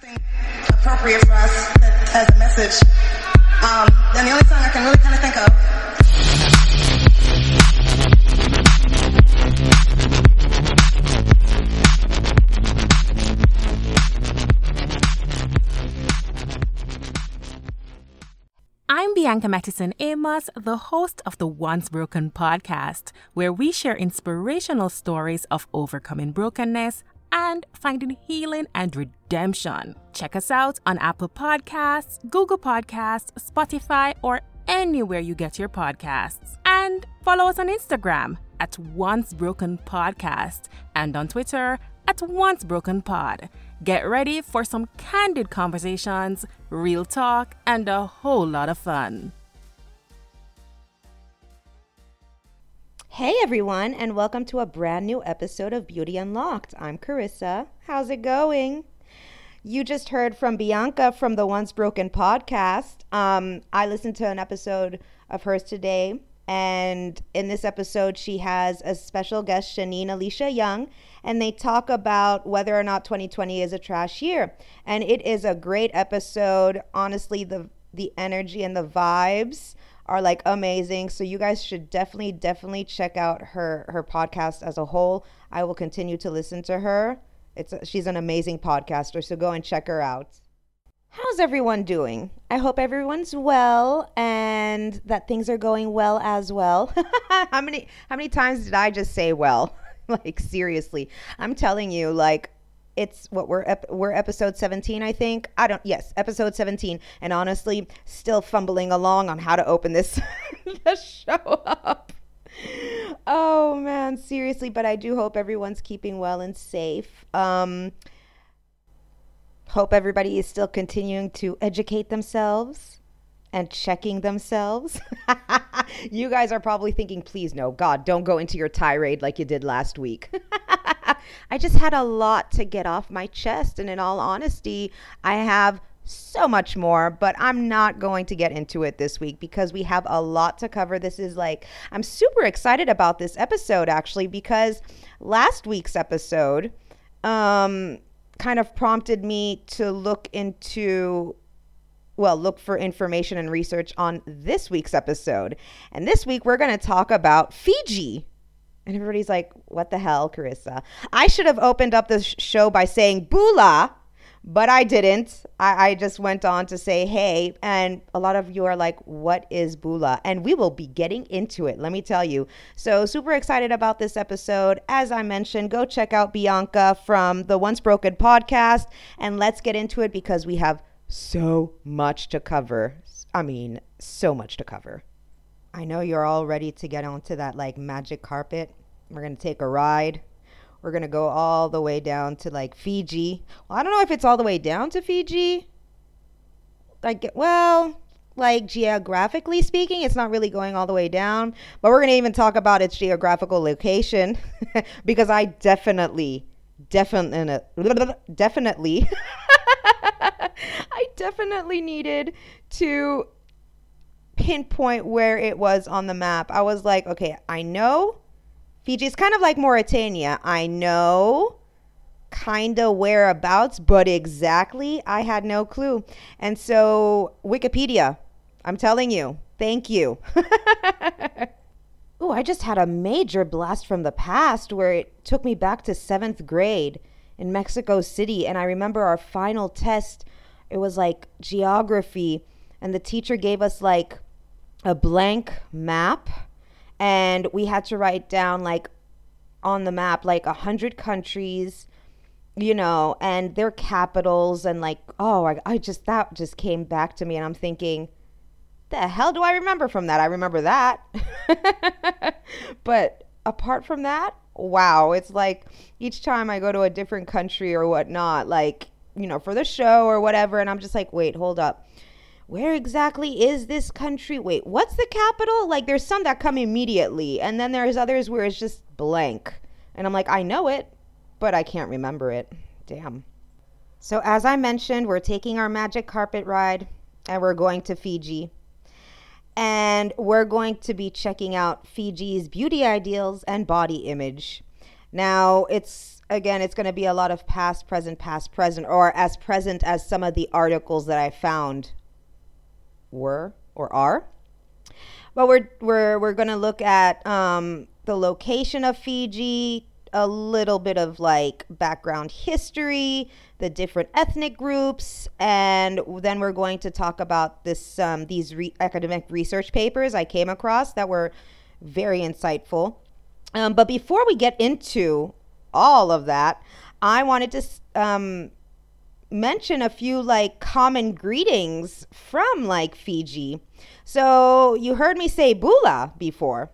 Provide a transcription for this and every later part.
Something appropriate for us has a message. Um, and the only song I can really kind of think of. I'm Bianca Mattison Amos, the host of the Once Broken podcast, where we share inspirational stories of overcoming brokenness and finding healing and redemption. Check us out on Apple Podcasts, Google Podcasts, Spotify, or anywhere you get your podcasts. And follow us on Instagram at Once Broken Podcast and on Twitter at Once Broken Pod. Get ready for some candid conversations, real talk, and a whole lot of fun. Hey everyone, and welcome to a brand new episode of Beauty Unlocked. I'm Carissa. How's it going? You just heard from Bianca from the Once Broken podcast. Um, I listened to an episode of hers today, and in this episode, she has a special guest, Shanine Alicia Young, and they talk about whether or not 2020 is a trash year. And it is a great episode. Honestly, the the energy and the vibes are like amazing. So you guys should definitely, definitely check out her her podcast as a whole. I will continue to listen to her. It's she's an amazing podcaster. So go and check her out. How's everyone doing? I hope everyone's well and that things are going well as well. how many how many times did I just say well? like seriously. I'm telling you like it's what we're ep- we're episode 17 i think. I don't yes episode 17 and honestly still fumbling along on how to open this the show up. Oh man seriously but i do hope everyone's keeping well and safe. Um hope everybody is still continuing to educate themselves and checking themselves you guys are probably thinking please no god don't go into your tirade like you did last week I just had a lot to get off my chest. And in all honesty, I have so much more, but I'm not going to get into it this week because we have a lot to cover. This is like, I'm super excited about this episode actually because last week's episode um, kind of prompted me to look into well, look for information and research on this week's episode. And this week we're going to talk about Fiji. And everybody's like, what the hell, Carissa? I should have opened up the show by saying Bula, but I didn't. I-, I just went on to say, hey. And a lot of you are like, what is Bula? And we will be getting into it, let me tell you. So, super excited about this episode. As I mentioned, go check out Bianca from the Once Broken podcast. And let's get into it because we have so much to cover. I mean, so much to cover. I know you're all ready to get onto that like magic carpet. We're going to take a ride. We're going to go all the way down to like Fiji. Well, I don't know if it's all the way down to Fiji. Like, well, like geographically speaking, it's not really going all the way down, but we're going to even talk about its geographical location because I definitely, definitely, definitely, I definitely needed to pinpoint where it was on the map. I was like, okay, I know Fiji is kind of like Mauritania. I know kind of whereabouts, but exactly, I had no clue. And so, Wikipedia, I'm telling you, thank you. oh, I just had a major blast from the past where it took me back to seventh grade. in Mexico City. And I remember our final test, it was like geography. And the teacher gave us like a blank map. And we had to write down like on the map like a hundred countries you know, and their capitals and like, oh, I, I just that just came back to me, and I'm thinking, the hell do I remember from that? I remember that, but apart from that, wow, it's like each time I go to a different country or whatnot, like you know, for the show or whatever, and I'm just like, wait, hold up. Where exactly is this country? Wait, what's the capital? Like, there's some that come immediately, and then there's others where it's just blank. And I'm like, I know it, but I can't remember it. Damn. So, as I mentioned, we're taking our magic carpet ride and we're going to Fiji. And we're going to be checking out Fiji's beauty ideals and body image. Now, it's again, it's going to be a lot of past, present, past, present, or as present as some of the articles that I found were or are. But we're we're we're going to look at um, the location of Fiji, a little bit of like background history, the different ethnic groups, and then we're going to talk about this um, these re- academic research papers I came across that were very insightful. Um, but before we get into all of that, I wanted to um, mention a few like common greetings from like Fiji. So you heard me say bula before.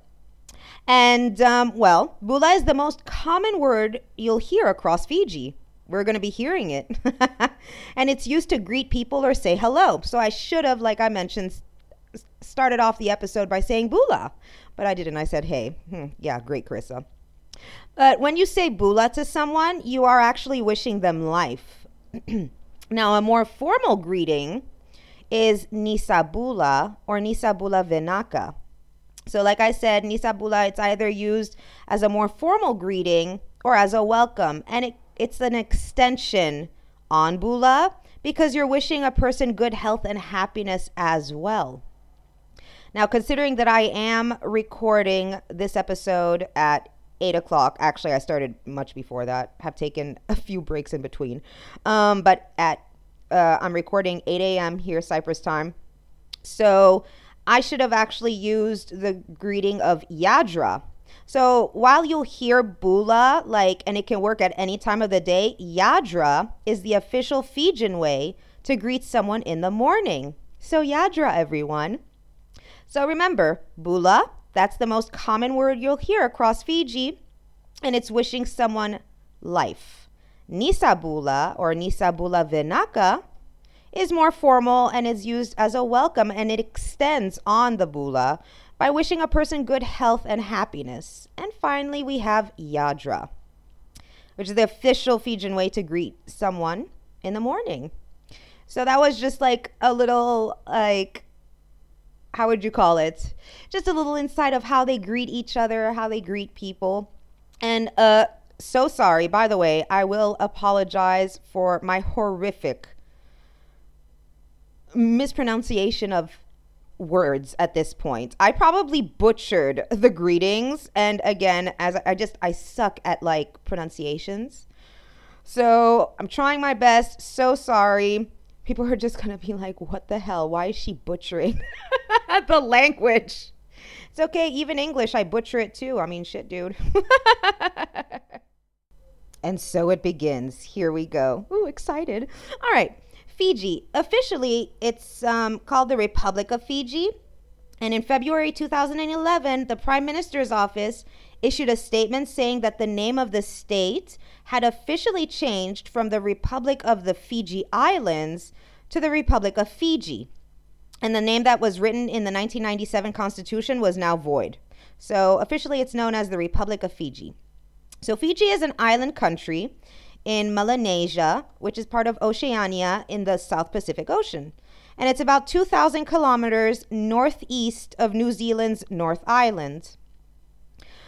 And um, well, bula is the most common word you'll hear across Fiji. We're going to be hearing it. and it's used to greet people or say hello. So I should have, like I mentioned, started off the episode by saying bula, but I didn't. I said, hey. Hmm, yeah, great, Carissa. But when you say bula to someone, you are actually wishing them life. now, a more formal greeting is nisabula or nisabula venaka. So, like I said, Nisabula, it's either used as a more formal greeting or as a welcome. And it, it's an extension on Bula because you're wishing a person good health and happiness as well. Now, considering that I am recording this episode at 8 o'clock, actually, I started much before that, have taken a few breaks in between. Um, but at uh, I'm recording 8 a.m. here, Cyprus time. So I should have actually used the greeting of Yadra. So while you'll hear Bula, like, and it can work at any time of the day, Yadra is the official Fijian way to greet someone in the morning. So Yadra, everyone. So remember, Bula, that's the most common word you'll hear across Fiji, and it's wishing someone life. Nisabula or Nisabula Venaka is more formal and is used as a welcome and it extends on the bula by wishing a person good health and happiness. And finally, we have yadra, which is the official Fijian way to greet someone in the morning. So that was just like a little like how would you call it? Just a little insight of how they greet each other, how they greet people. And uh so sorry, by the way, I will apologize for my horrific mispronunciation of words at this point. I probably butchered the greetings and again as I just I suck at like pronunciations. So, I'm trying my best. So sorry. People are just going to be like, "What the hell? Why is she butchering the language?" It's okay, even English I butcher it too. I mean, shit, dude. and so it begins. Here we go. Ooh, excited. All right. Fiji. Officially, it's um, called the Republic of Fiji. And in February 2011, the Prime Minister's office issued a statement saying that the name of the state had officially changed from the Republic of the Fiji Islands to the Republic of Fiji. And the name that was written in the 1997 Constitution was now void. So officially, it's known as the Republic of Fiji. So Fiji is an island country in Melanesia, which is part of Oceania in the South Pacific Ocean. And it's about 2,000 kilometers northeast of New Zealand's North Island.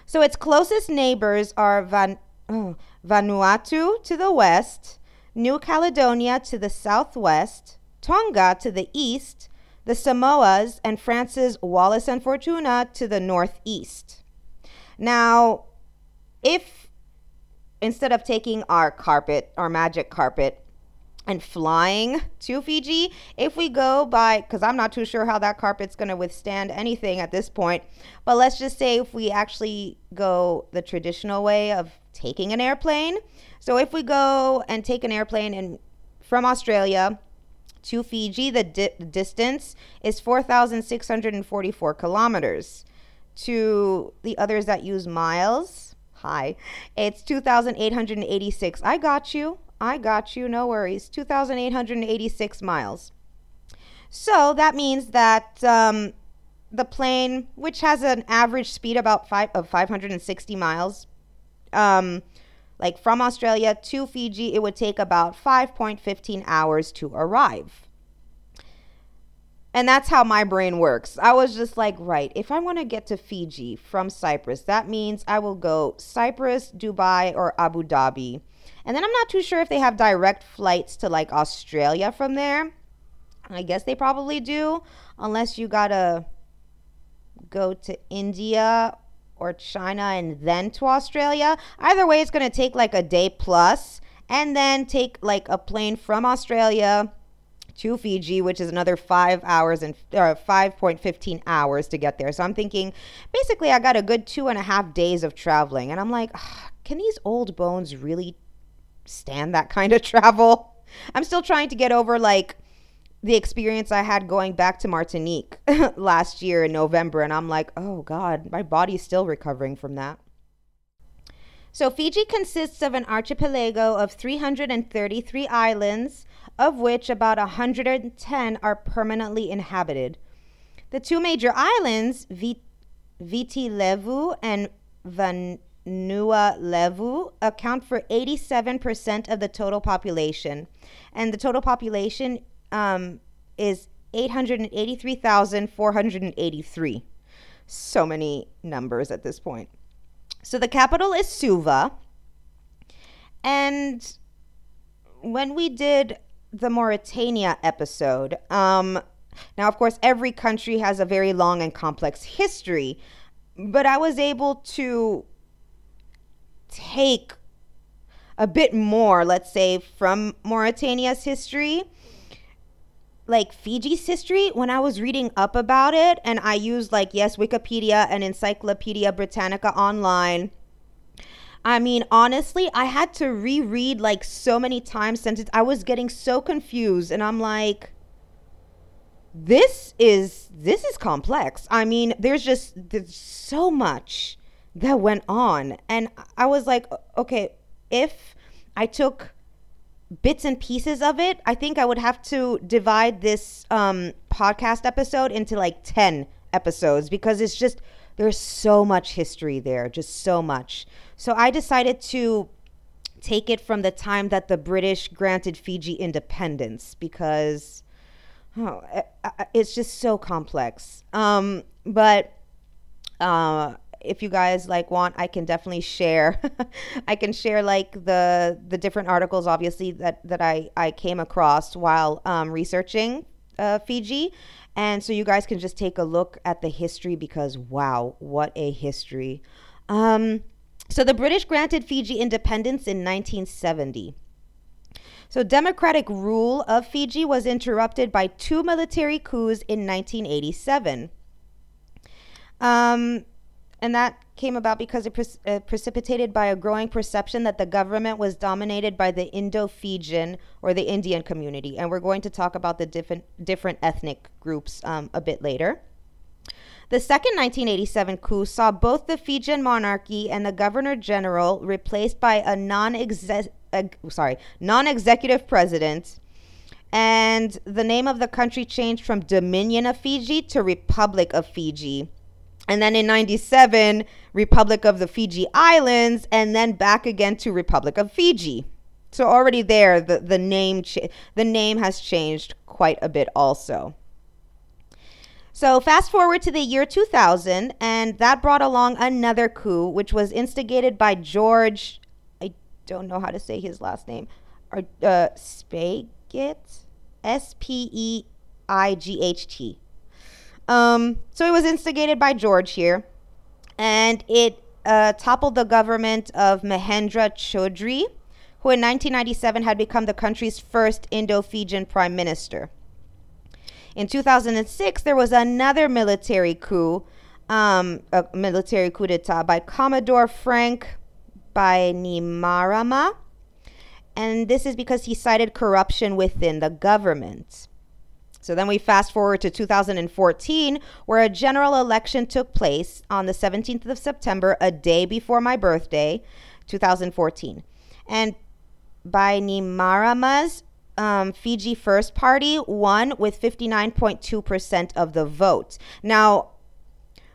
So its closest neighbors are Van, oh, Vanuatu to the west, New Caledonia to the southwest, Tonga to the east, the Samoas, and France's Wallis and Futuna to the northeast. Now, if instead of taking our carpet, our magic carpet, and flying to Fiji, if we go by, because I'm not too sure how that carpet's going to withstand anything at this point, but let's just say if we actually go the traditional way of taking an airplane. So if we go and take an airplane and from Australia to Fiji, the di- distance is 4,644 kilometers. To the others that use miles, hi, it's 2,886. I got you. I got you. No worries. 2,886 miles. So that means that um, the plane, which has an average speed about five of 560 miles, um, like from Australia to Fiji, it would take about 5.15 hours to arrive. And that's how my brain works. I was just like, right, if I want to get to Fiji from Cyprus, that means I will go Cyprus, Dubai, or Abu Dhabi. And then I'm not too sure if they have direct flights to like Australia from there. I guess they probably do, unless you gotta go to India or China and then to Australia. Either way, it's gonna take like a day plus, and then take like a plane from Australia to Fiji, which is another five hours and or 5.15 hours to get there. So I'm thinking basically I got a good two and a half days of traveling. And I'm like, can these old bones really stand that kind of travel? I'm still trying to get over like the experience I had going back to Martinique last year in November. And I'm like, oh God, my body's still recovering from that. So Fiji consists of an archipelago of 333 islands of which about 110 are permanently inhabited. The two major islands, Viti Levu and Vanua Levu, account for 87% of the total population. And the total population um, is 883,483. So many numbers at this point. So the capital is Suva. And when we did the Mauritania episode. Um, now, of course, every country has a very long and complex history, but I was able to take a bit more, let's say, from Mauritania's history, like Fiji's history, when I was reading up about it, and I used, like, yes, Wikipedia and Encyclopedia Britannica online I mean, honestly, I had to reread like so many times since I was getting so confused and I'm like this is this is complex. I mean, there's just there's so much that went on and I was like, okay, if I took bits and pieces of it, I think I would have to divide this um, podcast episode into like 10 episodes because it's just there's so much history there, just so much. So I decided to take it from the time that the British granted Fiji independence because oh, it's just so complex. Um, but uh, if you guys like want, I can definitely share. I can share like the the different articles, obviously that that I I came across while um, researching uh, Fiji. And so you guys can just take a look at the history because wow, what a history. Um, so the British granted Fiji independence in 1970. So democratic rule of Fiji was interrupted by two military coups in 1987. Um, and that came about because it pre- uh, precipitated by a growing perception that the government was dominated by the Indo-Fijian or the Indian community. And we're going to talk about the different different ethnic groups um, a bit later. The second 1987 coup saw both the Fijian monarchy and the governor general replaced by a non sorry, non-executive president, and the name of the country changed from Dominion of Fiji to Republic of Fiji. And then in 97, Republic of the Fiji Islands, and then back again to Republic of Fiji. So already there, the, the name cha- the name has changed quite a bit also. So, fast forward to the year 2000, and that brought along another coup, which was instigated by George, I don't know how to say his last name, or, uh, Speight? Um, so, it was instigated by George here, and it uh, toppled the government of Mahendra Chaudhry, who in 1997 had become the country's first Indo Fijian prime minister. In 2006, there was another military coup, um, a military coup d'etat by Commodore Frank Bainimarama. And this is because he cited corruption within the government. So then we fast forward to 2014, where a general election took place on the 17th of September, a day before my birthday, 2014. And by Bainimarama's um, Fiji First Party won with 59.2% of the vote. Now,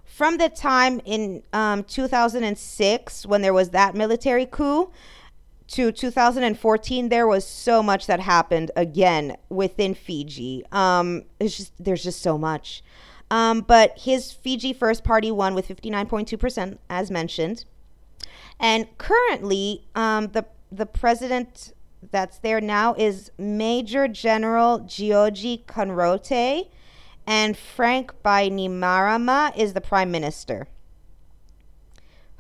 from the time in um, 2006 when there was that military coup to 2014, there was so much that happened again within Fiji. Um, it's just there's just so much. Um, but his Fiji First Party won with 59.2%, as mentioned. And currently, um, the the president that's there now is Major General Jioji Konrote, and Frank Bainimarama is the prime minister.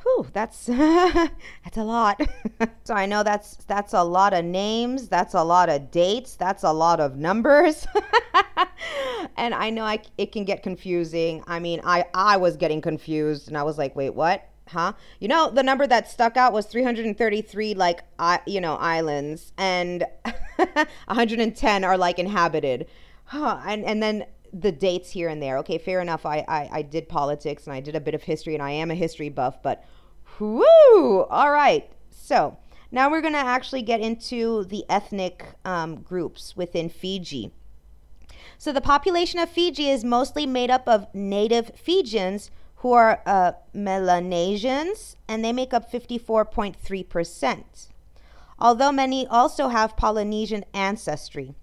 Whew, that's that's a lot. so I know that's that's a lot of names, that's a lot of dates, that's a lot of numbers. and I know I, it can get confusing. I mean, I I was getting confused and I was like, "Wait, what?" huh? You know, the number that stuck out was 333 like I, you know, islands and 110 are like inhabited. Huh. And and then the dates here and there. Okay, fair enough. I, I I did politics and I did a bit of history and I am a history buff, but whoo! All right. So, now we're going to actually get into the ethnic um, groups within Fiji. So, the population of Fiji is mostly made up of native Fijians who are uh, Melanesians, and they make up 54.3%, although many also have Polynesian ancestry.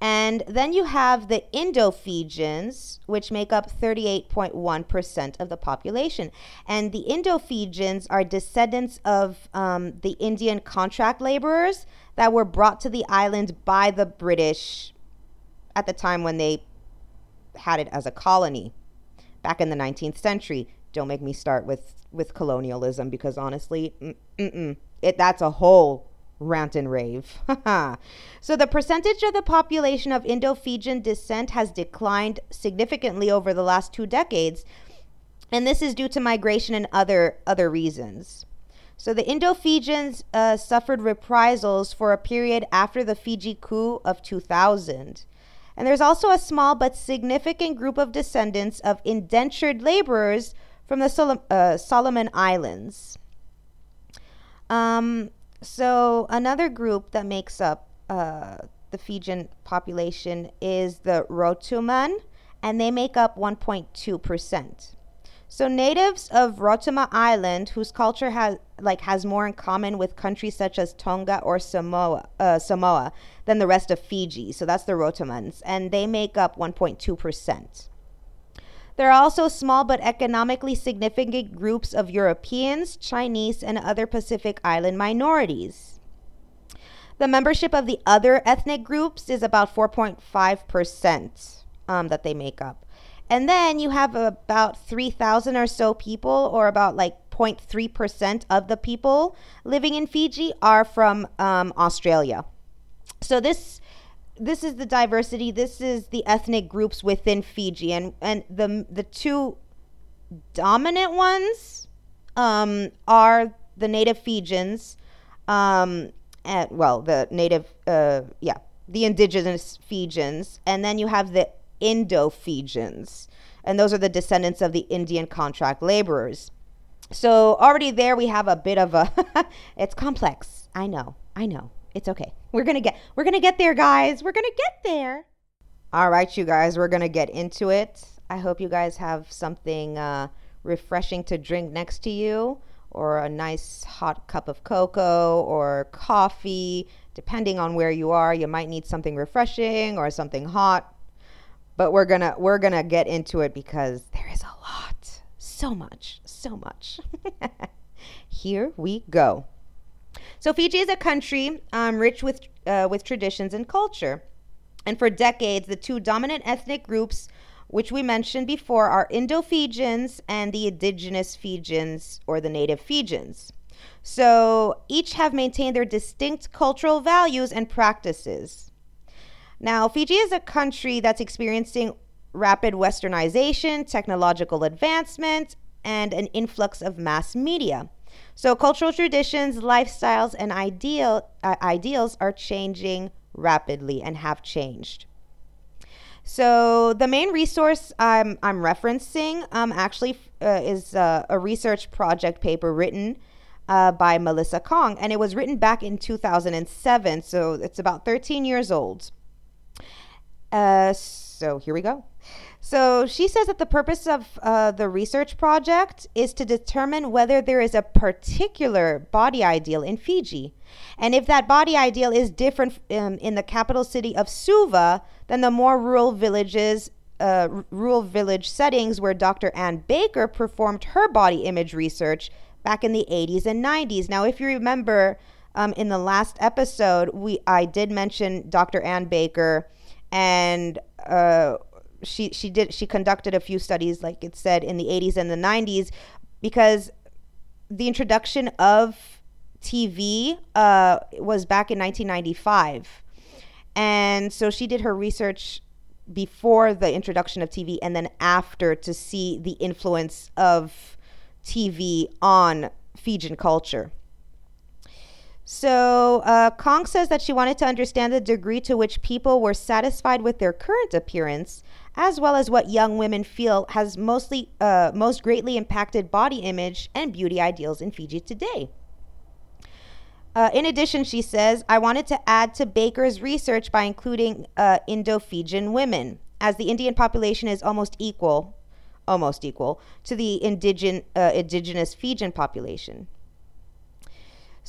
And then you have the Indo Fijians, which make up 38.1% of the population. And the Indo Fijians are descendants of um, the Indian contract laborers that were brought to the island by the British at the time when they had it as a colony back in the 19th century. Don't make me start with with colonialism because honestly, it that's a whole rant and rave. so the percentage of the population of Indo-Fijian descent has declined significantly over the last two decades, and this is due to migration and other other reasons. So the Indo-Fijians uh, suffered reprisals for a period after the Fiji coup of 2000. And there's also a small but significant group of descendants of indentured laborers from the Sol- uh, Solomon Islands. Um, so, another group that makes up uh, the Fijian population is the Rotuman, and they make up 1.2%. So natives of Rotuma Island, whose culture has like has more in common with countries such as Tonga or Samoa, uh, Samoa than the rest of Fiji. So that's the Rotumans, and they make up 1.2 percent. There are also small but economically significant groups of Europeans, Chinese, and other Pacific Island minorities. The membership of the other ethnic groups is about 4.5 percent um, that they make up. And then you have about 3,000 or so people, or about like 0.3% of the people living in Fiji are from um, Australia. So this this is the diversity. This is the ethnic groups within Fiji, and and the the two dominant ones um, are the native Fijians, um, and well, the native, uh, yeah, the indigenous Fijians, and then you have the Indo Fijians. And those are the descendants of the Indian contract laborers. So already there we have a bit of a it's complex. I know. I know. It's okay. We're going to get we're going to get there guys. We're going to get there. All right, you guys, we're going to get into it. I hope you guys have something uh, refreshing to drink next to you or a nice hot cup of cocoa or coffee. Depending on where you are, you might need something refreshing or something hot but we're gonna we're gonna get into it because there is a lot so much so much here we go so fiji is a country um, rich with uh, with traditions and culture and for decades the two dominant ethnic groups which we mentioned before are Indo-Fijians and the indigenous Fijians or the native Fijians. So each have maintained their distinct cultural values and practices. Now, Fiji is a country that's experiencing rapid westernization, technological advancement, and an influx of mass media. So cultural traditions, lifestyles, and ideal uh, ideals are changing rapidly and have changed. So the main resource I'm, I'm referencing um, actually uh, is uh, a research project paper written uh, by Melissa Kong, and it was written back in 2007, so it's about 13 years old. Uh, so here we go. So she says that the purpose of uh, the research project is to determine whether there is a particular body ideal in Fiji. And if that body ideal is different um, in the capital city of Suva than the more rural villages, uh, rural village settings where Dr. Anne Baker performed her body image research back in the 80s and 90s. Now, if you remember um, in the last episode, we I did mention Dr. Anne Baker and uh, she she did she conducted a few studies like it said in the 80s and the 90s because the introduction of TV uh, was back in 1995 and so she did her research before the introduction of TV and then after to see the influence of TV on Fijian culture. So, uh, Kong says that she wanted to understand the degree to which people were satisfied with their current appearance as well as what young women feel has mostly uh, most greatly impacted body image and beauty ideals in Fiji today. Uh, in addition, she says, I wanted to add to Baker's research by including uh, Indo Fijian women, as the Indian population is almost equal, almost equal, to the indigen, uh, indigenous Fijian population.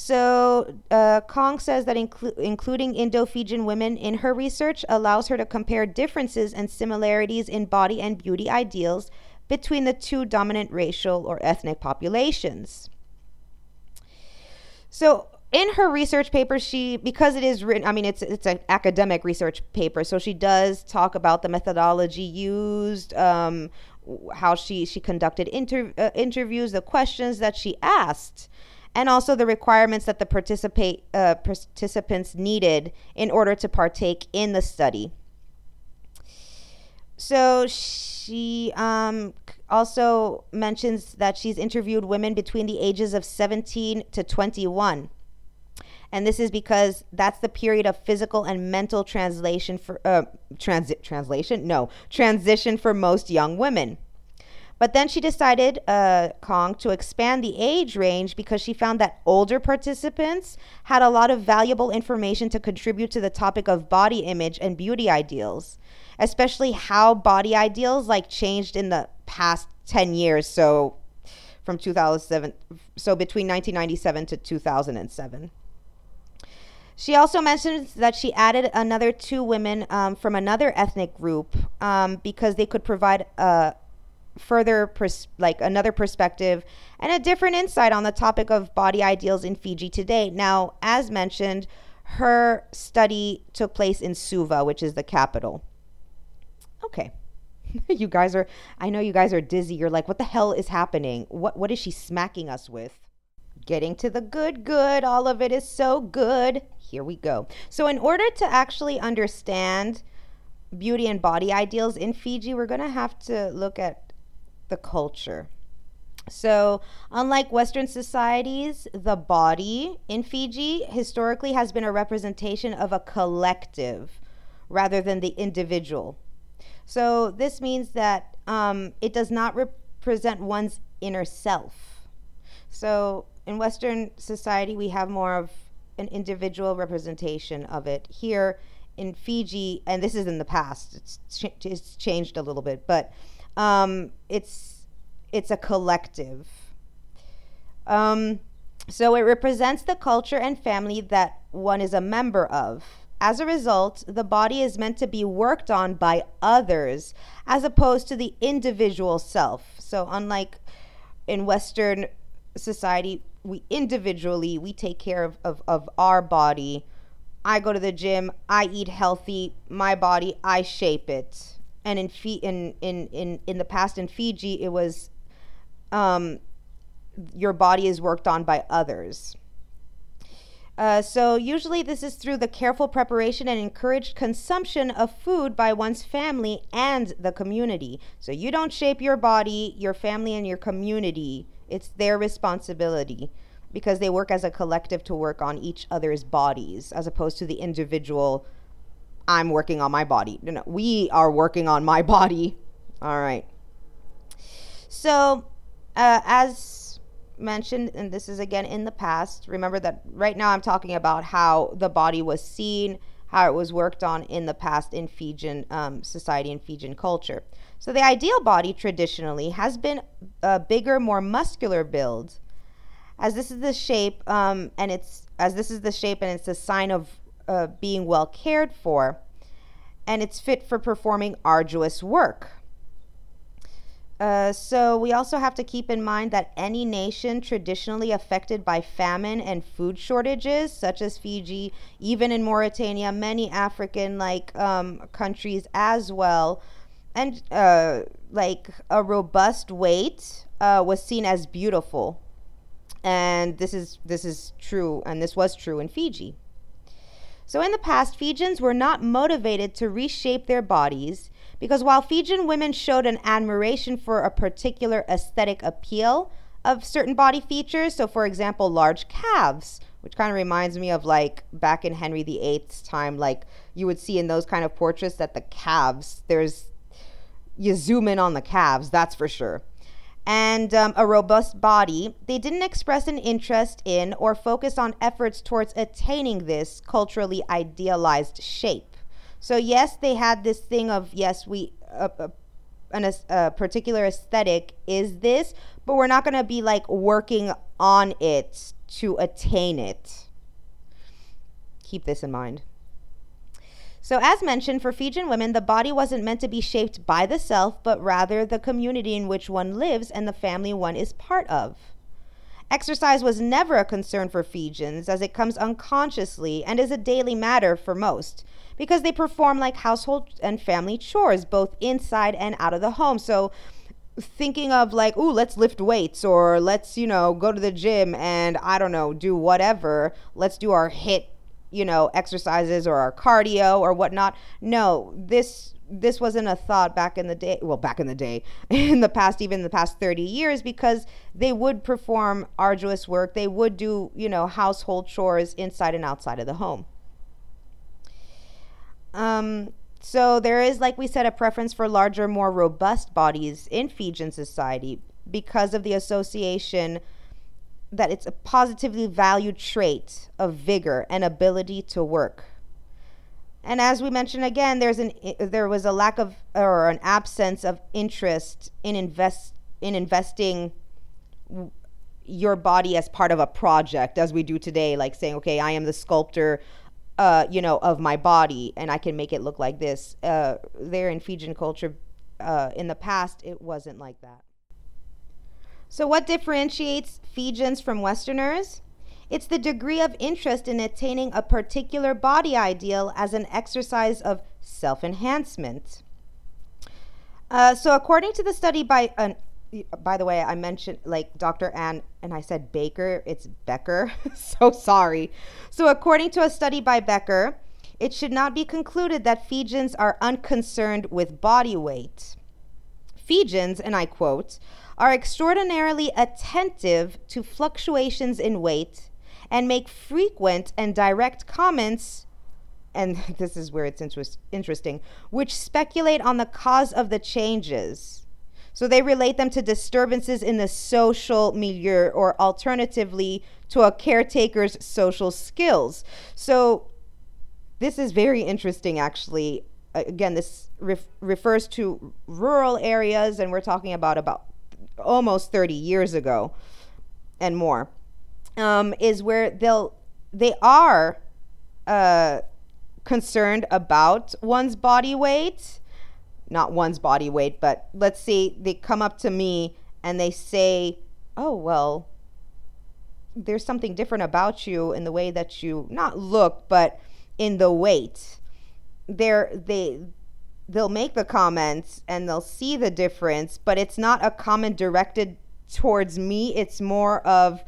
So, uh, Kong says that inclu- including Indo Fijian women in her research allows her to compare differences and similarities in body and beauty ideals between the two dominant racial or ethnic populations. So, in her research paper, she because it is written, I mean, it's it's an academic research paper, so she does talk about the methodology used, um, how she she conducted inter- uh, interviews, the questions that she asked and also the requirements that the participate uh, participants needed in order to partake in the study. So she um, also mentions that she's interviewed women between the ages of 17 to 21. And this is because that's the period of physical and mental translation for uh, translation no transition for most young women. But then she decided, uh, Kong, to expand the age range because she found that older participants had a lot of valuable information to contribute to the topic of body image and beauty ideals, especially how body ideals like changed in the past 10 years. So from 2007, so between 1997 to 2007. She also mentions that she added another two women um, from another ethnic group um, because they could provide a further pers- like another perspective and a different insight on the topic of body ideals in Fiji today. Now, as mentioned, her study took place in Suva, which is the capital. Okay. you guys are I know you guys are dizzy. You're like, what the hell is happening? What what is she smacking us with? Getting to the good good. All of it is so good. Here we go. So in order to actually understand beauty and body ideals in Fiji, we're going to have to look at the culture. So, unlike Western societies, the body in Fiji historically has been a representation of a collective rather than the individual. So, this means that um, it does not represent one's inner self. So, in Western society, we have more of an individual representation of it. Here in Fiji, and this is in the past, it's, ch- it's changed a little bit, but um, it's it's a collective. Um, so it represents the culture and family that one is a member of. As a result, the body is meant to be worked on by others as opposed to the individual self. So unlike in Western society, we individually we take care of, of, of our body. I go to the gym, I eat healthy, my body, I shape it and in Fi- in, in in in the past in Fiji, it was um, your body is worked on by others. Uh, so, usually, this is through the careful preparation and encouraged consumption of food by one's family and the community. So, you don't shape your body, your family, and your community. It's their responsibility because they work as a collective to work on each other's bodies as opposed to the individual, I'm working on my body. No, no, we are working on my body. All right. So, uh, as mentioned, and this is again in the past. Remember that right now I'm talking about how the body was seen, how it was worked on in the past in Fijian um, society and Fijian culture. So the ideal body traditionally has been a bigger, more muscular build, as this is the shape, um, and it's as this is the shape, and it's a sign of uh, being well cared for, and it's fit for performing arduous work. Uh, so we also have to keep in mind that any nation traditionally affected by famine and food shortages, such as Fiji, even in Mauritania, many African like um, countries as well, and uh, like a robust weight uh, was seen as beautiful, and this is this is true, and this was true in Fiji. So in the past, Fijians were not motivated to reshape their bodies because while Fijian women showed an admiration for a particular aesthetic appeal of certain body features, so for example, large calves, which kind of reminds me of like back in Henry VIII's time, like you would see in those kind of portraits that the calves, there's, you zoom in on the calves, that's for sure. And um, a robust body, they didn't express an interest in or focus on efforts towards attaining this culturally idealized shape. So yes, they had this thing of yes, we uh, uh, an, a particular aesthetic is this, but we're not going to be like working on it to attain it. Keep this in mind. So, as mentioned, for Fijian women, the body wasn't meant to be shaped by the self, but rather the community in which one lives and the family one is part of. Exercise was never a concern for Fijians, as it comes unconsciously and is a daily matter for most because they perform like household and family chores, both inside and out of the home. So, thinking of like, ooh, let's lift weights or let's, you know, go to the gym and I don't know, do whatever. Let's do our HIIT, you know, exercises or our cardio or whatnot. No, this this wasn't a thought back in the day well back in the day in the past even the past 30 years because they would perform arduous work they would do you know household chores inside and outside of the home um, so there is, like we said, a preference for larger, more robust bodies in Fijian society because of the association that it's a positively valued trait of vigor and ability to work. And as we mentioned again, there's an there was a lack of or an absence of interest in invest in investing your body as part of a project as we do today like saying okay i am the sculptor uh, you know, of my body and I can make it look like this. Uh, there in Fijian culture, uh, in the past, it wasn't like that. So, what differentiates Fijians from Westerners? It's the degree of interest in attaining a particular body ideal as an exercise of self enhancement. Uh, so, according to the study by an by the way, I mentioned like Dr. Anne and I said Baker, it's Becker. so sorry. So, according to a study by Becker, it should not be concluded that Fijians are unconcerned with body weight. Fijians, and I quote, are extraordinarily attentive to fluctuations in weight and make frequent and direct comments and this is where it's interest, interesting, which speculate on the cause of the changes so they relate them to disturbances in the social milieu or alternatively to a caretaker's social skills. So this is very interesting, actually. Again, this ref- refers to rural areas, and we're talking about about almost 30 years ago and more. Um, is where they'll they are uh, concerned about one's body weight not one's body weight, but let's say they come up to me and they say, "Oh, well, there's something different about you in the way that you not look, but in the weight." They're they they'll make the comments and they'll see the difference, but it's not a comment directed towards me. It's more of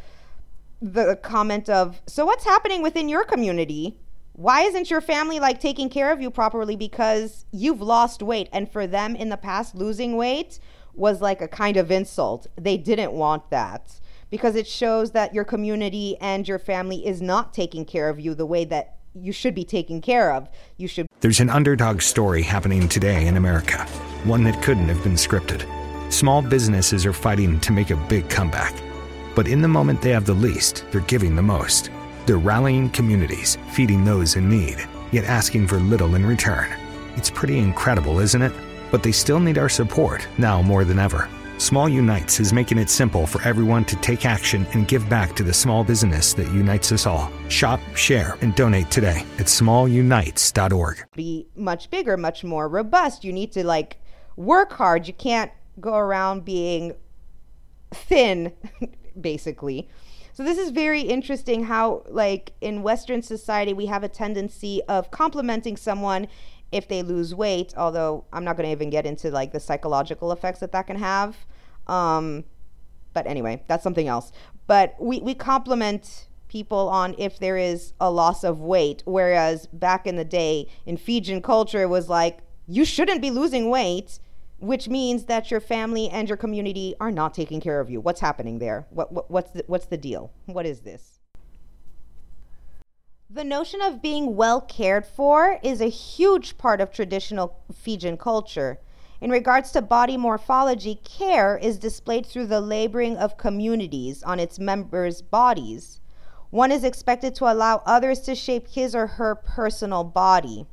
the comment of, so what's happening within your community? Why isn't your family like taking care of you properly because you've lost weight? And for them in the past, losing weight was like a kind of insult. They didn't want that because it shows that your community and your family is not taking care of you the way that you should be taken care of. You should. There's an underdog story happening today in America, one that couldn't have been scripted. Small businesses are fighting to make a big comeback. But in the moment they have the least, they're giving the most. They're rallying communities, feeding those in need, yet asking for little in return. It's pretty incredible, isn't it? But they still need our support, now more than ever. Small Unites is making it simple for everyone to take action and give back to the small business that unites us all. Shop, share, and donate today at smallunites.org. Be much bigger, much more robust. You need to like work hard. You can't go around being thin, basically. So this is very interesting how like in western society we have a tendency of complimenting someone if they lose weight, although I'm not going to even get into like the psychological effects that that can have. Um, but anyway, that's something else. But we, we compliment people on if there is a loss of weight, whereas back in the day in Fijian culture, it was like, you shouldn't be losing weight, which means that your family and your community are not taking care of you. What's happening there? What, what, what's, the, what's the deal? What is this? The notion of being well cared for is a huge part of traditional Fijian culture. In regards to body morphology, care is displayed through the laboring of communities on its members' bodies. One is expected to allow others to shape his or her personal body.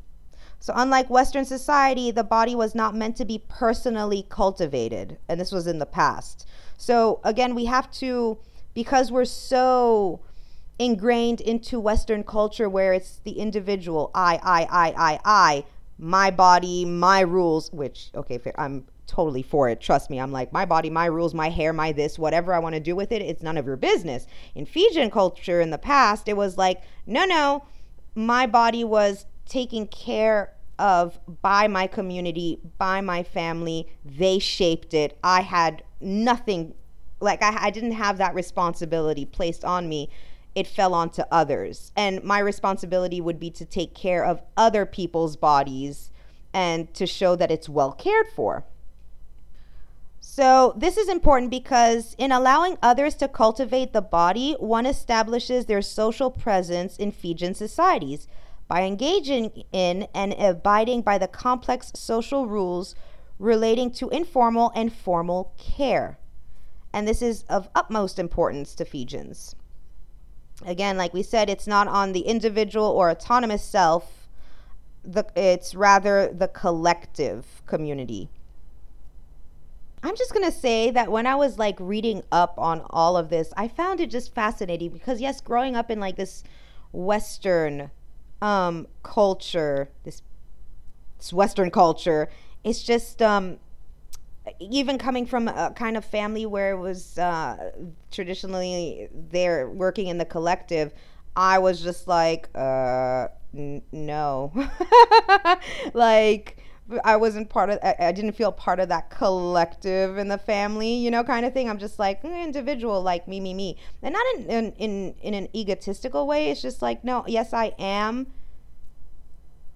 So, unlike Western society, the body was not meant to be personally cultivated, and this was in the past. So, again, we have to, because we're so ingrained into Western culture where it's the individual, I, I, I, I, I, my body, my rules, which, okay, I'm totally for it. Trust me. I'm like, my body, my rules, my hair, my this, whatever I want to do with it, it's none of your business. In Fijian culture in the past, it was like, no, no, my body was taken care of by my community, by my family. They shaped it. I had nothing, like, I, I didn't have that responsibility placed on me it fell onto others. And my responsibility would be to take care of other people's bodies and to show that it's well cared for. So, this is important because in allowing others to cultivate the body, one establishes their social presence in Fijian societies by engaging in and abiding by the complex social rules relating to informal and formal care. And this is of utmost importance to Fijians. Again, like we said, it's not on the individual or autonomous self, the, it's rather the collective community. I'm just going to say that when I was like reading up on all of this, I found it just fascinating because, yes, growing up in like this Western um, culture, this, this Western culture, it's just um, even coming from a kind of family where it was uh, traditionally they're working in the collective, I was just like, uh, n- no, like I wasn't part of. I, I, didn't feel part of that collective in the family, you know, kind of thing. I'm just like mm, individual, like me, me, me, and not in, in in in an egotistical way. It's just like, no, yes, I am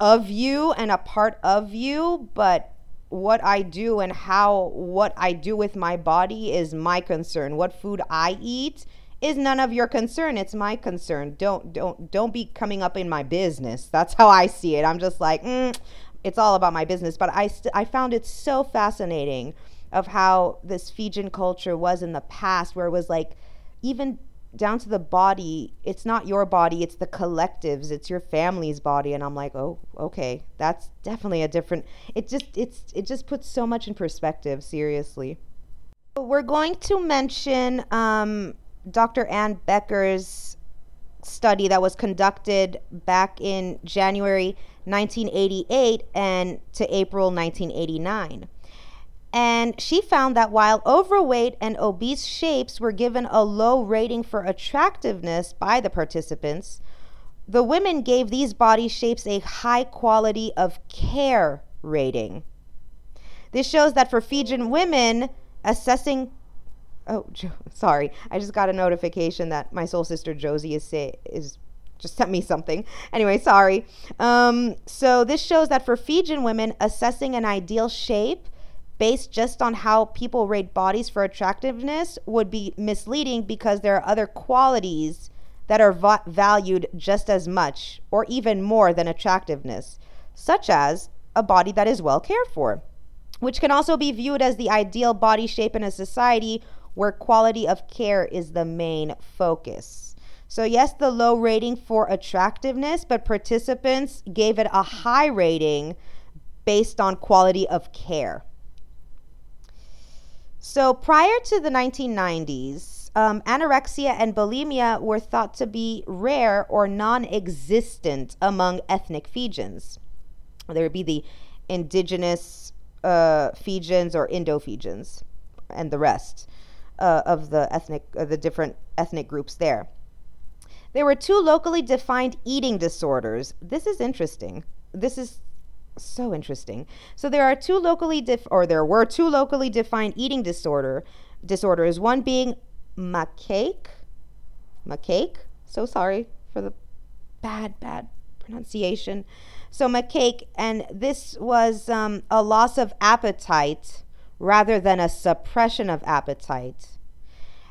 of you and a part of you, but what I do and how what I do with my body is my concern. What food I eat is none of your concern. It's my concern. Don't don't don't be coming up in my business. That's how I see it. I'm just like, mm, it's all about my business. But I st- I found it so fascinating of how this Fijian culture was in the past, where it was like even down to the body it's not your body it's the collectives it's your family's body. And i'm like oh okay that's definitely a different it just it's it just puts so much in perspective seriously. We're going to mention um, dr anne becker's study that was conducted back in january 1988 and to april 1989 and she found that while overweight and obese shapes were given a low rating for attractiveness by the participants, the women gave these body shapes a high quality of care rating. This shows that for Fijian women, assessing oh jo- sorry i just got a notification that my soul sister josie is say is just sent me something anyway sorry um, so this shows that for fijian women assessing an ideal shape based just on how people rate bodies for attractiveness would be misleading because there are other qualities that are va- valued just as much or even more than attractiveness such as a body that is well cared for which can also be viewed as the ideal body shape in a society where quality of care is the main focus. So, yes, the low rating for attractiveness, but participants gave it a high rating based on quality of care. So, prior to the 1990s, um, anorexia and bulimia were thought to be rare or non existent among ethnic Fijians. There would be the indigenous uh, Fijians or Indo Fijians and the rest uh, of the ethnic, uh, the different ethnic groups there. There were two locally defined eating disorders. This is interesting. This is so interesting. So there are two locally def- or there were two locally defined eating disorder disorders. One being macake, macake. So sorry for the bad bad pronunciation. So macake, and this was um, a loss of appetite rather than a suppression of appetite.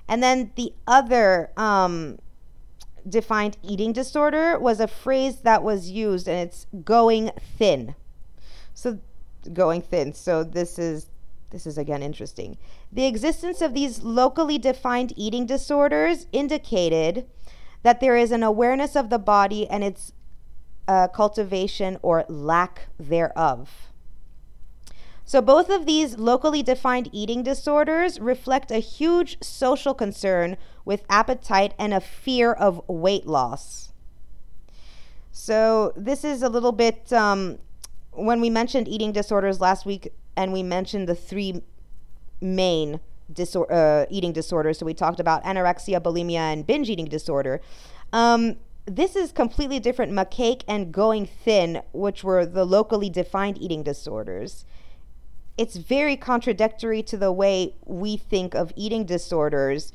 And then the other um, defined eating disorder was a phrase that was used, and it's going thin. So, going thin. So this is this is again interesting. The existence of these locally defined eating disorders indicated that there is an awareness of the body and its uh, cultivation or lack thereof. So, both of these locally defined eating disorders reflect a huge social concern with appetite and a fear of weight loss. So, this is a little bit um, when we mentioned eating disorders last week, and we mentioned the three main disor- uh, eating disorders. So, we talked about anorexia, bulimia, and binge eating disorder. Um, this is completely different. Macake and going thin, which were the locally defined eating disorders it's very contradictory to the way we think of eating disorders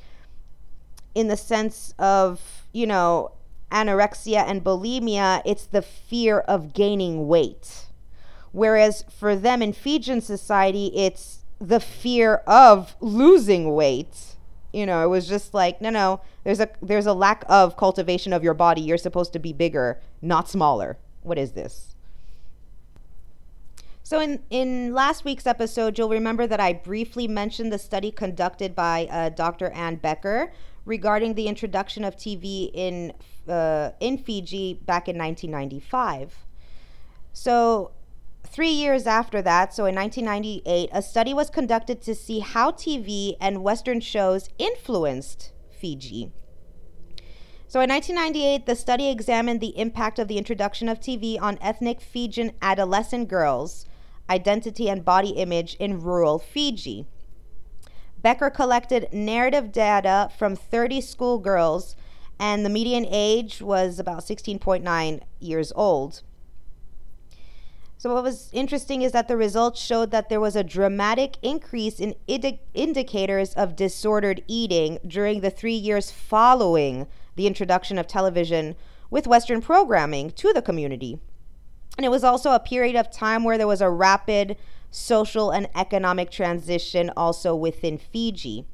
in the sense of, you know, anorexia and bulimia, it's the fear of gaining weight. Whereas for them in Fijian society, it's the fear of losing weight. You know, it was just like, no, no, there's a there's a lack of cultivation of your body. You're supposed to be bigger, not smaller. What is this? So, in, in last week's episode, you'll remember that I briefly mentioned the study conducted by uh, Dr. Anne Becker regarding the introduction of TV in, uh, in Fiji back in 1995. So, three years after that, so in 1998, a study was conducted to see how TV and Western shows influenced Fiji. So in 1998, the study examined the impact of the introduction of TV on ethnic Fijian adolescent girls identity and body image in rural Fiji. Becker collected narrative data from 30 schoolgirls, and the median age was about 16.9 years old. So, what was interesting is that the results showed that there was a dramatic increase in indi- indicators of disordered eating during the three years following the introduction of television with Western programming to the community. And it was also a period of time where there was a rapid social and economic transition also within Fiji.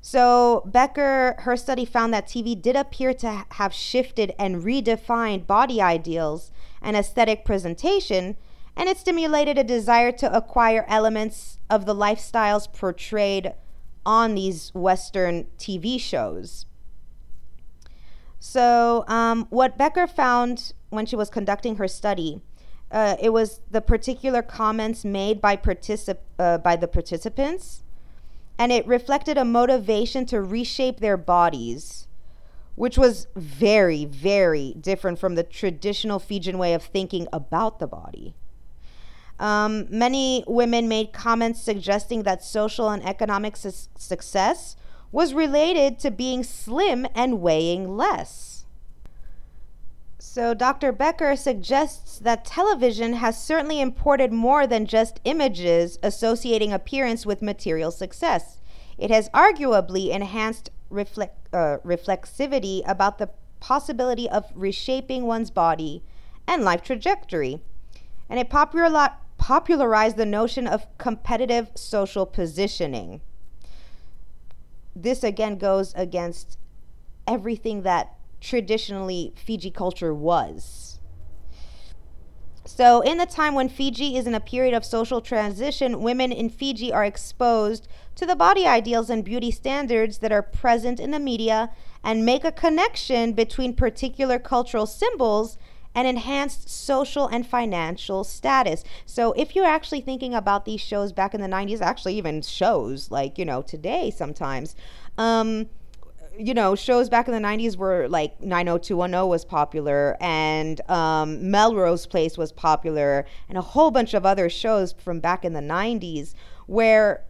So, Becker, her study found that TV did appear to have shifted and redefined body ideals and aesthetic presentation, and it stimulated a desire to acquire elements of the lifestyles portrayed on these Western TV shows. So, um, what Becker found when she was conducting her study, uh, it was the particular comments made by particip- uh, by the participants, and it reflected a motivation to reshape their bodies, which was very, very different from the traditional Fijian way of thinking about the body. Um, many women made comments suggesting that social and economic su- success was related to being slim and weighing less. So, Dr. Becker suggests that television has certainly imported more than just images associating appearance with material success. It has arguably enhanced reflect, uh, reflexivity about the possibility of reshaping one's body and life trajectory. And it popular, popularized the notion of competitive social positioning. This again goes against everything that traditionally Fiji culture was. So, in the time when Fiji is in a period of social transition, women in Fiji are exposed to the body ideals and beauty standards that are present in the media and make a connection between particular cultural symbols and enhanced social and financial status. So, if you're actually thinking about these shows back in the 90s, actually, even shows like, you know, today sometimes, um, you know, shows back in the 90s were like 90210 was popular and um, Melrose Place was popular and a whole bunch of other shows from back in the 90s where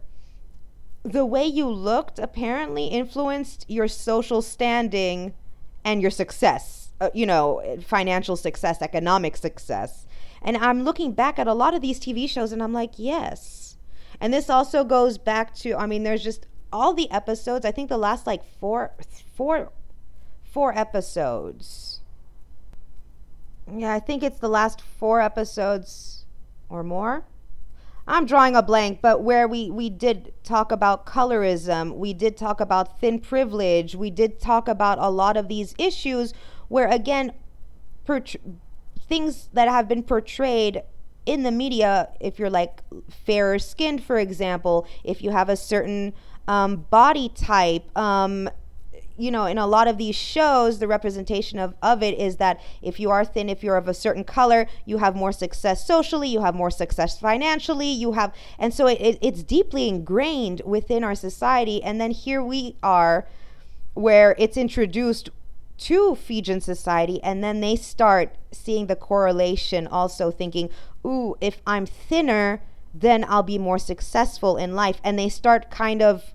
the way you looked apparently influenced your social standing and your success, uh, you know, financial success, economic success. And I'm looking back at a lot of these TV shows and I'm like, yes. And this also goes back to, I mean, there's just all the episodes, I think the last like four, four, four episodes. Yeah, I think it's the last four episodes or more. I'm drawing a blank, but where we, we did talk about colorism, we did talk about thin privilege, we did talk about a lot of these issues where, again, things that have been portrayed in the media, if you're like fairer skinned, for example, if you have a certain um, body type. Um, you know, in a lot of these shows, the representation of, of it is that if you are thin, if you're of a certain color, you have more success socially, you have more success financially, you have, and so it, it, it's deeply ingrained within our society. And then here we are, where it's introduced to Fijian society, and then they start seeing the correlation, also thinking, ooh, if I'm thinner, then I'll be more successful in life. And they start kind of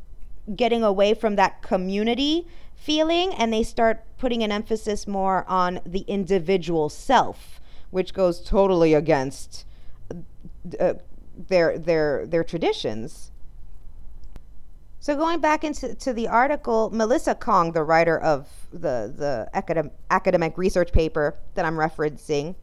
getting away from that community feeling and they start putting an emphasis more on the individual self, which goes totally against uh, their their their traditions. So going back into to the article, Melissa Kong, the writer of the the academic academic research paper that I'm referencing,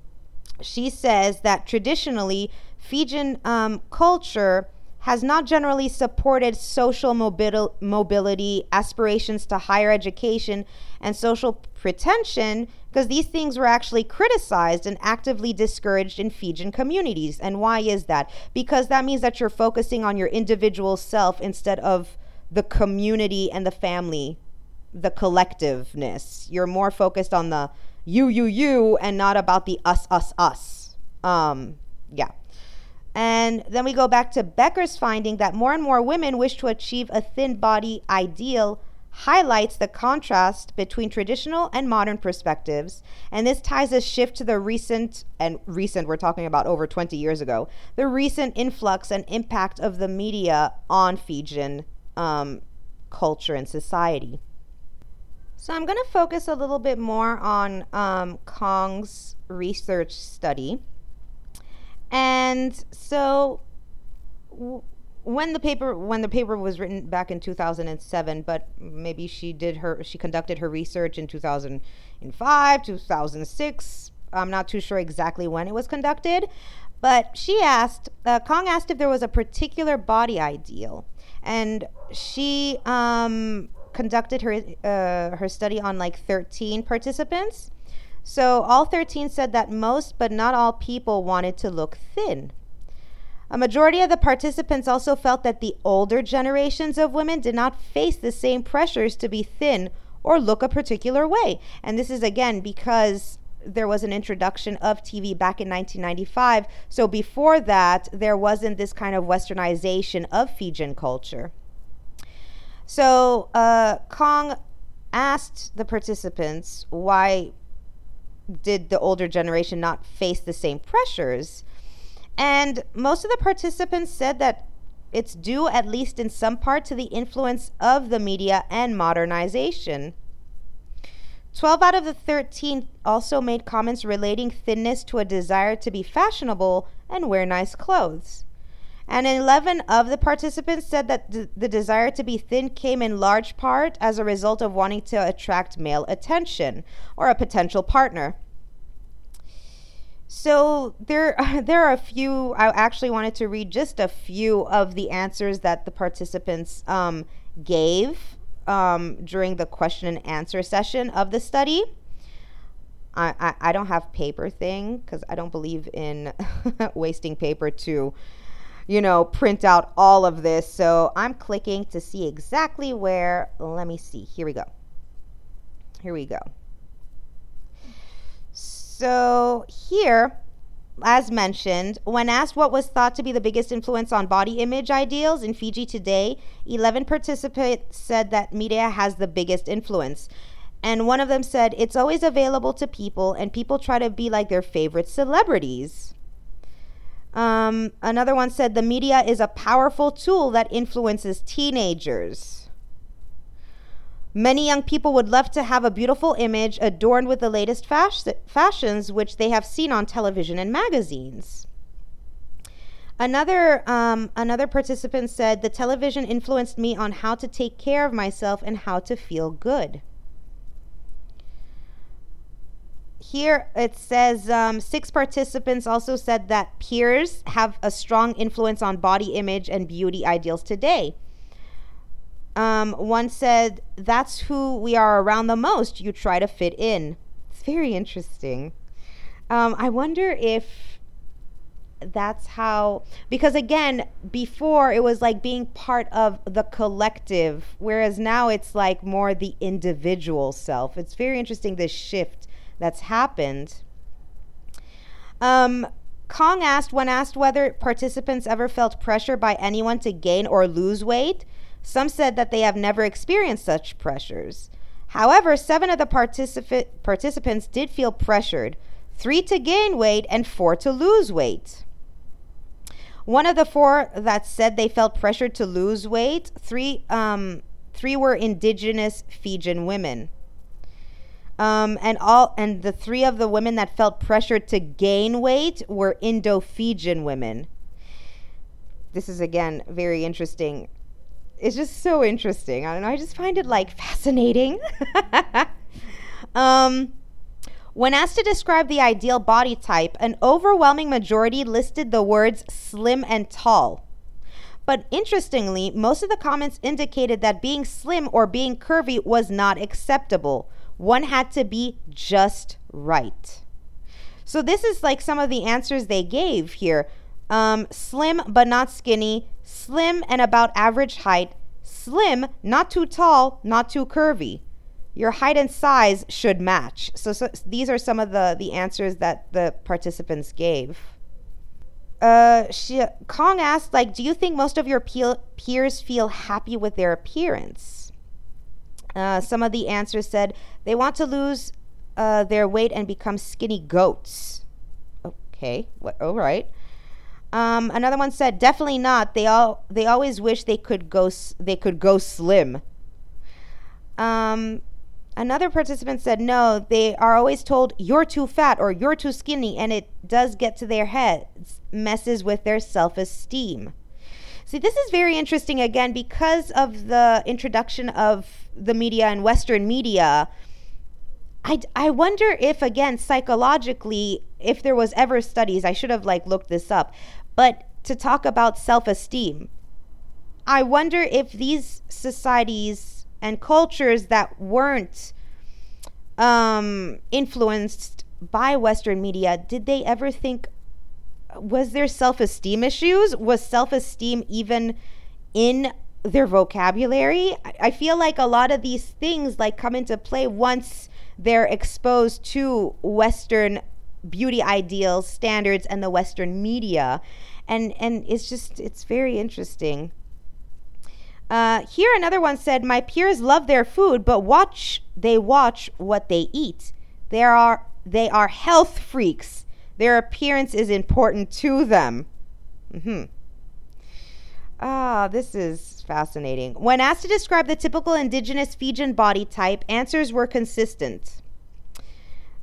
she says that traditionally Fijian um, culture has not generally supported social mobil- mobility, aspirations to higher education, and social pretension because these things were actually criticized and actively discouraged in Fijian communities. And why is that? Because that means that you're focusing on your individual self instead of the community and the family, the collectiveness. You're more focused on the you, you, you, and not about the us, us, us. Um, yeah. And then we go back to Becker's finding that more and more women wish to achieve a thin body ideal highlights the contrast between traditional and modern perspectives. And this ties a shift to the recent, and recent, we're talking about over 20 years ago, the recent influx and impact of the media on Fijian um, culture and society. So I'm going to focus a little bit more on um, Kong's research study. And so w- when the paper when the paper was written back in 2007, but maybe she did her she conducted her research in 2005, 2006. I'm not too sure exactly when it was conducted, but she asked uh, Kong asked if there was a particular body ideal, and she um, conducted her uh, her study on like 13 participants so all 13 said that most, but not all people wanted to look thin. A majority of the participants also felt that the older generations of women did not face the same pressures to be thin or look a particular way. And this is again because there was an introduction of TV back in 1995. So before that, there wasn't this kind of westernization of Fijian culture. So uh, Kong asked the participants why did the older generation not face the same pressures? And most of the participants said that it's due, at least in some part, to the influence of the media and modernization. 12 out of the 13 also made comments relating thinness to a desire to be fashionable and wear nice clothes. And 11 of the participants said that d- the desire to be thin came in large part as a result of wanting to attract male attention or a potential partner. So there, there are a few. I actually wanted to read just a few of the answers that the participants um, gave um, during the question and answer session of the study. I, I, I don't have paper thing because I don't believe in wasting paper to, you know, print out all of this. So I'm clicking to see exactly where. Let me see. Here we go. Here we go. So here, as mentioned, when asked what was thought to be the biggest influence on body image ideals in Fiji today, 11 participants said that media has the biggest influence. And one of them said, it's always available to people, and people try to be like their favorite celebrities. Um, another one said, the media is a powerful tool that influences teenagers. Many young people would love to have a beautiful image adorned with the latest fas- fashions, which they have seen on television and magazines. Another, um, another participant said, The television influenced me on how to take care of myself and how to feel good. Here it says um, six participants also said that peers have a strong influence on body image and beauty ideals today. Um, one said, That's who we are around the most. You try to fit in. It's very interesting. Um, I wonder if that's how, because again, before it was like being part of the collective, whereas now it's like more the individual self. It's very interesting this shift that's happened. Um, Kong asked, when asked whether participants ever felt pressure by anyone to gain or lose weight, some said that they have never experienced such pressures. However, seven of the participa- participants did feel pressured three to gain weight and four to lose weight. One of the four that said they felt pressured to lose weight, three, um, three were indigenous Fijian women. Um, and all and the three of the women that felt pressured to gain weight were Indo-Fijian women. This is again very interesting it's just so interesting. I don't know. I just find it like fascinating. um, when asked to describe the ideal body type, an overwhelming majority listed the words slim and tall. But interestingly, most of the comments indicated that being slim or being curvy was not acceptable. One had to be just right. So, this is like some of the answers they gave here um, slim but not skinny, slim and about average height, slim, not too tall, not too curvy. Your height and size should match. So, so these are some of the, the answers that the participants gave. Uh, she, Kong asked, like, do you think most of your pe- peers feel happy with their appearance? Uh, some of the answers said they want to lose uh, their weight and become skinny goats. Okay, what? All right. Um, another one said, "Definitely not. They all they always wish they could go they could go slim." Um, another participant said, "No, they are always told you're too fat or you're too skinny, and it does get to their heads, messes with their self-esteem." See, this is very interesting again because of the introduction of the media and Western media. I, I wonder if again psychologically if there was ever studies i should have like looked this up but to talk about self esteem. I wonder if these societies and cultures that weren't um, influenced by Western media, did they ever think, was there self esteem issues? Was self esteem even in their vocabulary? I feel like a lot of these things like come into play once they're exposed to Western beauty ideals, standards, and the Western media. And, and it's just, it's very interesting. Uh, here, another one said, My peers love their food, but watch, they watch what they eat. They are, they are health freaks. Their appearance is important to them. Mm-hmm. Ah, this is fascinating. When asked to describe the typical indigenous Fijian body type, answers were consistent.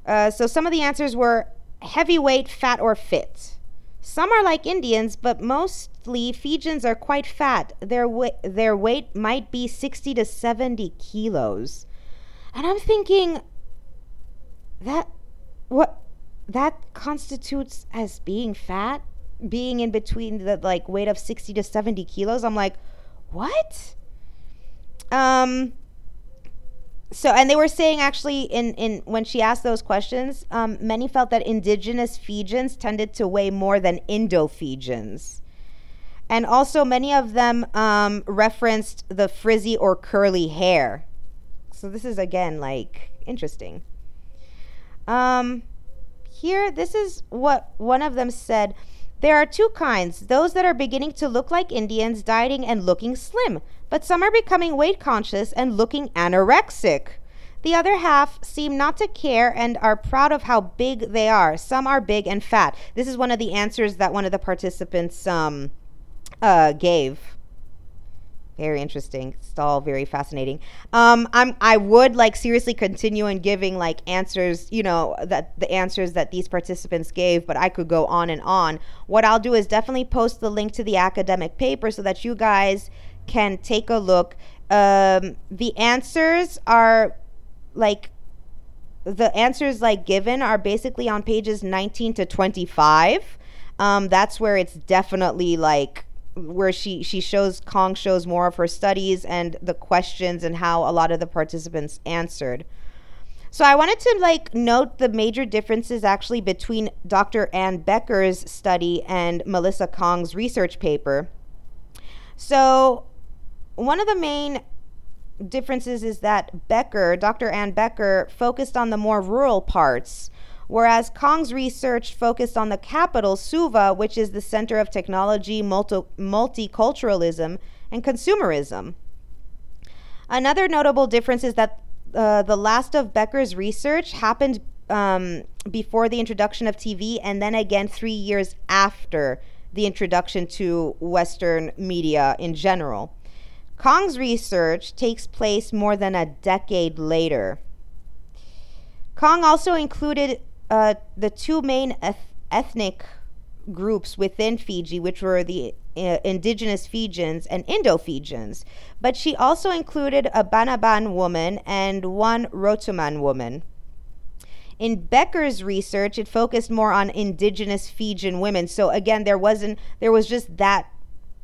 Uh, so some of the answers were heavyweight, fat, or fit. Some are like Indians, but mostly Fijians are quite fat. Their, their weight might be 60 to 70 kilos. And I'm thinking that what that constitutes as being fat, being in between the like weight of 60 to 70 kilos. I'm like, what? Um so and they were saying actually in in when she asked those questions um, many felt that indigenous fijians tended to weigh more than indo-fijians and also many of them um, referenced the frizzy or curly hair so this is again like interesting um, here this is what one of them said there are two kinds those that are beginning to look like indians dieting and looking slim but some are becoming weight conscious and looking anorexic. The other half seem not to care and are proud of how big they are. Some are big and fat. This is one of the answers that one of the participants um, uh, gave. Very interesting. It's all very fascinating. Um, I'm I would like seriously continue in giving like answers, you know, that the answers that these participants gave, but I could go on and on. What I'll do is definitely post the link to the academic paper so that you guys can take a look. Um, the answers are like the answers like given are basically on pages 19 to 25. Um, that's where it's definitely like where she she shows Kong shows more of her studies and the questions and how a lot of the participants answered. So I wanted to like note the major differences actually between Dr. Anne Becker's study and Melissa Kong's research paper. So one of the main differences is that Becker, Dr. Anne Becker, focused on the more rural parts, whereas Kong's research focused on the capital, Suva, which is the center of technology, multi- multiculturalism, and consumerism. Another notable difference is that uh, the last of Becker's research happened um, before the introduction of TV and then again three years after the introduction to Western media in general. Kong's research takes place more than a decade later. Kong also included uh, the two main eth- ethnic groups within Fiji, which were the uh, indigenous Fijians and Indo Fijians. But she also included a Banaban woman and one Rotuman woman. In Becker's research, it focused more on indigenous Fijian women. So again, there wasn't there was just that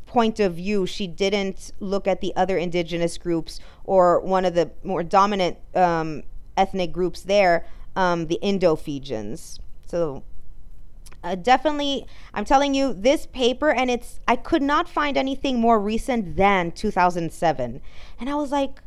point of view. She didn't look at the other indigenous groups or one of the more dominant um, ethnic groups there, um, the Indo Fijians. So uh, definitely, I'm telling you, this paper, and it's, I could not find anything more recent than 2007. And I was like,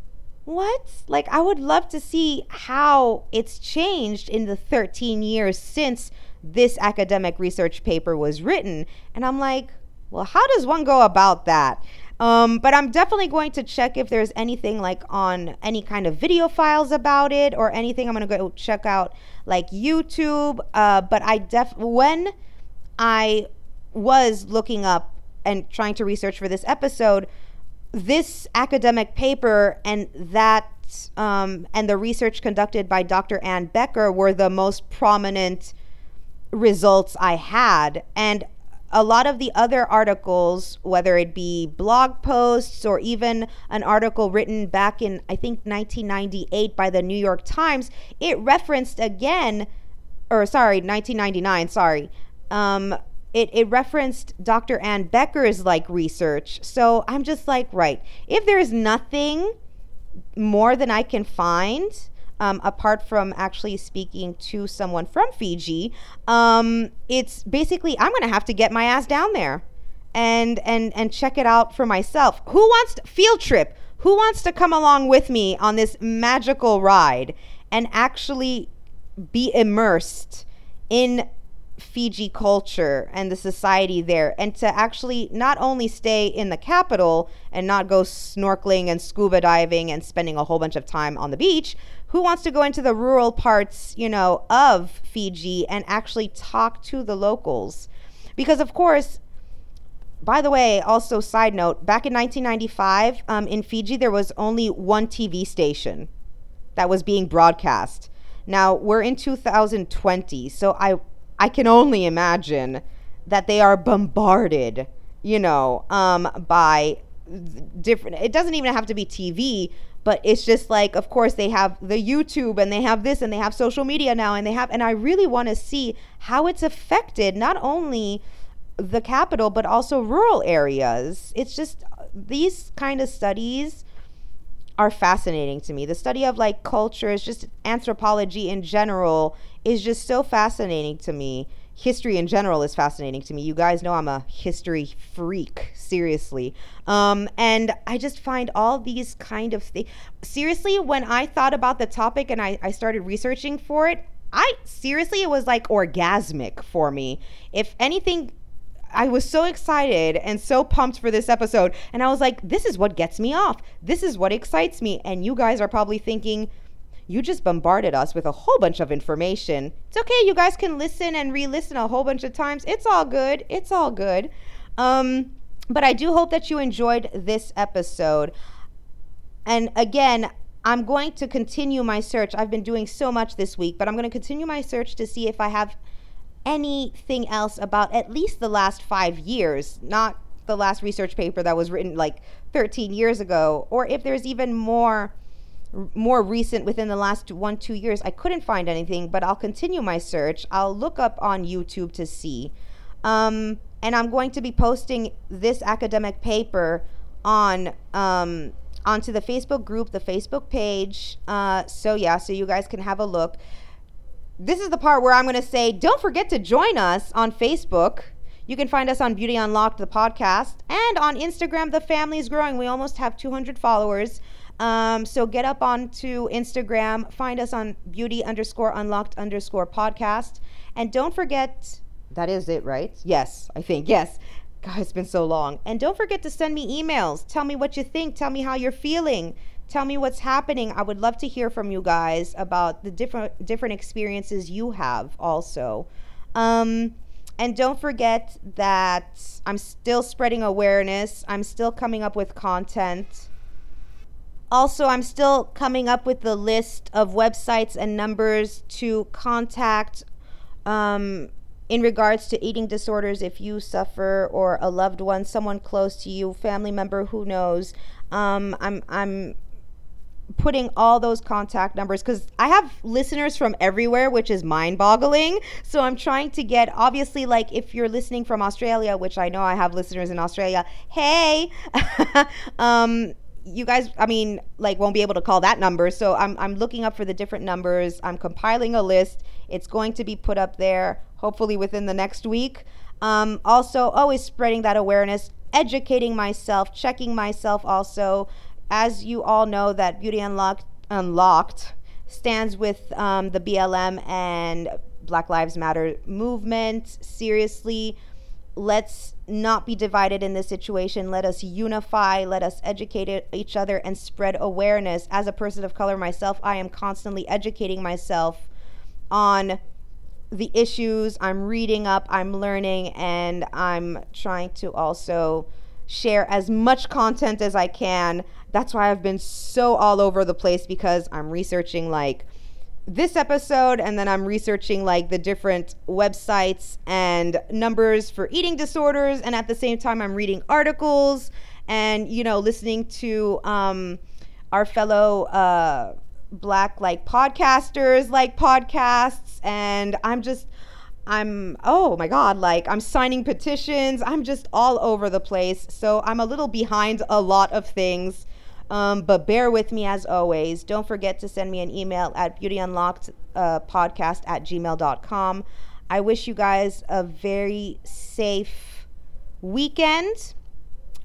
what? Like, I would love to see how it's changed in the 13 years since this academic research paper was written. And I'm like, well, how does one go about that? Um, but I'm definitely going to check if there's anything like on any kind of video files about it or anything. I'm gonna go check out like YouTube. Uh, but I def when I was looking up and trying to research for this episode, this academic paper and that um, and the research conducted by Dr. Anne Becker were the most prominent results I had. And a lot of the other articles, whether it be blog posts or even an article written back in, I think, 1998 by the New York Times, it referenced again, or sorry, 1999, sorry. Um, it, it referenced Dr. Anne Becker's like research. So I'm just like, right, if there's nothing more than I can find, um, apart from actually speaking to someone from Fiji, um, it's basically I'm gonna have to get my ass down there and and and check it out for myself. Who wants to, field trip? Who wants to come along with me on this magical ride and actually be immersed in Fiji culture and the society there, and to actually not only stay in the capital and not go snorkeling and scuba diving and spending a whole bunch of time on the beach, who wants to go into the rural parts, you know, of Fiji and actually talk to the locals? Because, of course, by the way, also side note, back in 1995, um, in Fiji, there was only one TV station that was being broadcast. Now we're in 2020, so I I can only imagine that they are bombarded, you know, um, by different. It doesn't even have to be TV, but it's just like, of course, they have the YouTube and they have this and they have social media now, and they have, and I really want to see how it's affected not only the capital but also rural areas. It's just uh, these kind of studies are fascinating to me. The study of like cultures, just anthropology in general, is just so fascinating to me. History in general is fascinating to me. You guys know I'm a history freak, seriously. Um, and I just find all these kind of things. Seriously, when I thought about the topic and I, I started researching for it, I seriously, it was like orgasmic for me. If anything I was so excited and so pumped for this episode. And I was like, this is what gets me off. This is what excites me. And you guys are probably thinking, you just bombarded us with a whole bunch of information. It's okay. You guys can listen and re listen a whole bunch of times. It's all good. It's all good. Um, but I do hope that you enjoyed this episode. And again, I'm going to continue my search. I've been doing so much this week, but I'm going to continue my search to see if I have anything else about at least the last five years, not the last research paper that was written like 13 years ago, or if there's even more more recent within the last one two years i couldn't find anything but i'll continue my search i'll look up on youtube to see um, and i'm going to be posting this academic paper on um, onto the facebook group the facebook page uh, so yeah so you guys can have a look this is the part where I'm going to say, don't forget to join us on Facebook. You can find us on Beauty Unlocked, the podcast, and on Instagram. The family is growing. We almost have 200 followers. Um, so get up onto Instagram, find us on beauty underscore unlocked underscore podcast. And don't forget, that is it, right? Yes, I think. Yes. God, it's been so long. And don't forget to send me emails. Tell me what you think. Tell me how you're feeling. Tell me what's happening. I would love to hear from you guys about the different different experiences you have also. Um, and don't forget that I'm still spreading awareness. I'm still coming up with content. Also, I'm still coming up with the list of websites and numbers to contact um, in regards to eating disorders if you suffer or a loved one, someone close to you, family member, who knows. Um, I'm I'm putting all those contact numbers because I have listeners from everywhere, which is mind boggling. So I'm trying to get, obviously, like if you're listening from Australia, which I know I have listeners in Australia, hey, um, you guys, I mean, like won't be able to call that number. So I'm, I'm looking up for the different numbers. I'm compiling a list. It's going to be put up there hopefully within the next week. Um, also, always spreading that awareness, educating myself, checking myself also as you all know, that Beauty Unlocked, Unlocked stands with um, the BLM and Black Lives Matter movement. Seriously, let's not be divided in this situation. Let us unify. Let us educate each other and spread awareness. As a person of color myself, I am constantly educating myself on the issues. I'm reading up, I'm learning, and I'm trying to also share as much content as I can. That's why I've been so all over the place because I'm researching like this episode and then I'm researching like the different websites and numbers for eating disorders and at the same time I'm reading articles and you know listening to um, our fellow uh, black like podcasters like podcasts and I'm just I'm, oh my God, like I'm signing petitions. I'm just all over the place. So I'm a little behind a lot of things. Um, but bear with me as always. Don't forget to send me an email at beautyunlocked uh, podcast at gmail.com. I wish you guys a very safe weekend.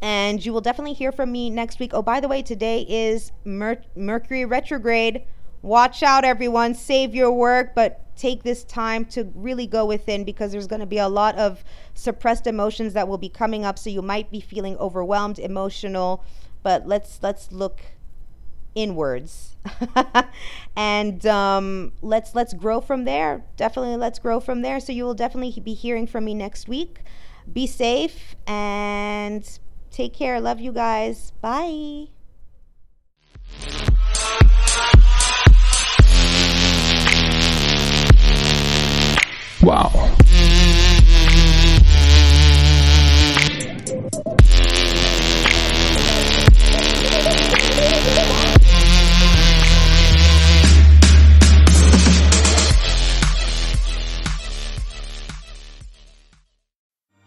And you will definitely hear from me next week. Oh, by the way, today is Mer- Mercury retrograde. Watch out, everyone. Save your work, but take this time to really go within because there's going to be a lot of suppressed emotions that will be coming up so you might be feeling overwhelmed emotional but let's let's look inwards and um, let's let's grow from there definitely let's grow from there so you will definitely be hearing from me next week Be safe and take care. Love you guys. Bye. Wow.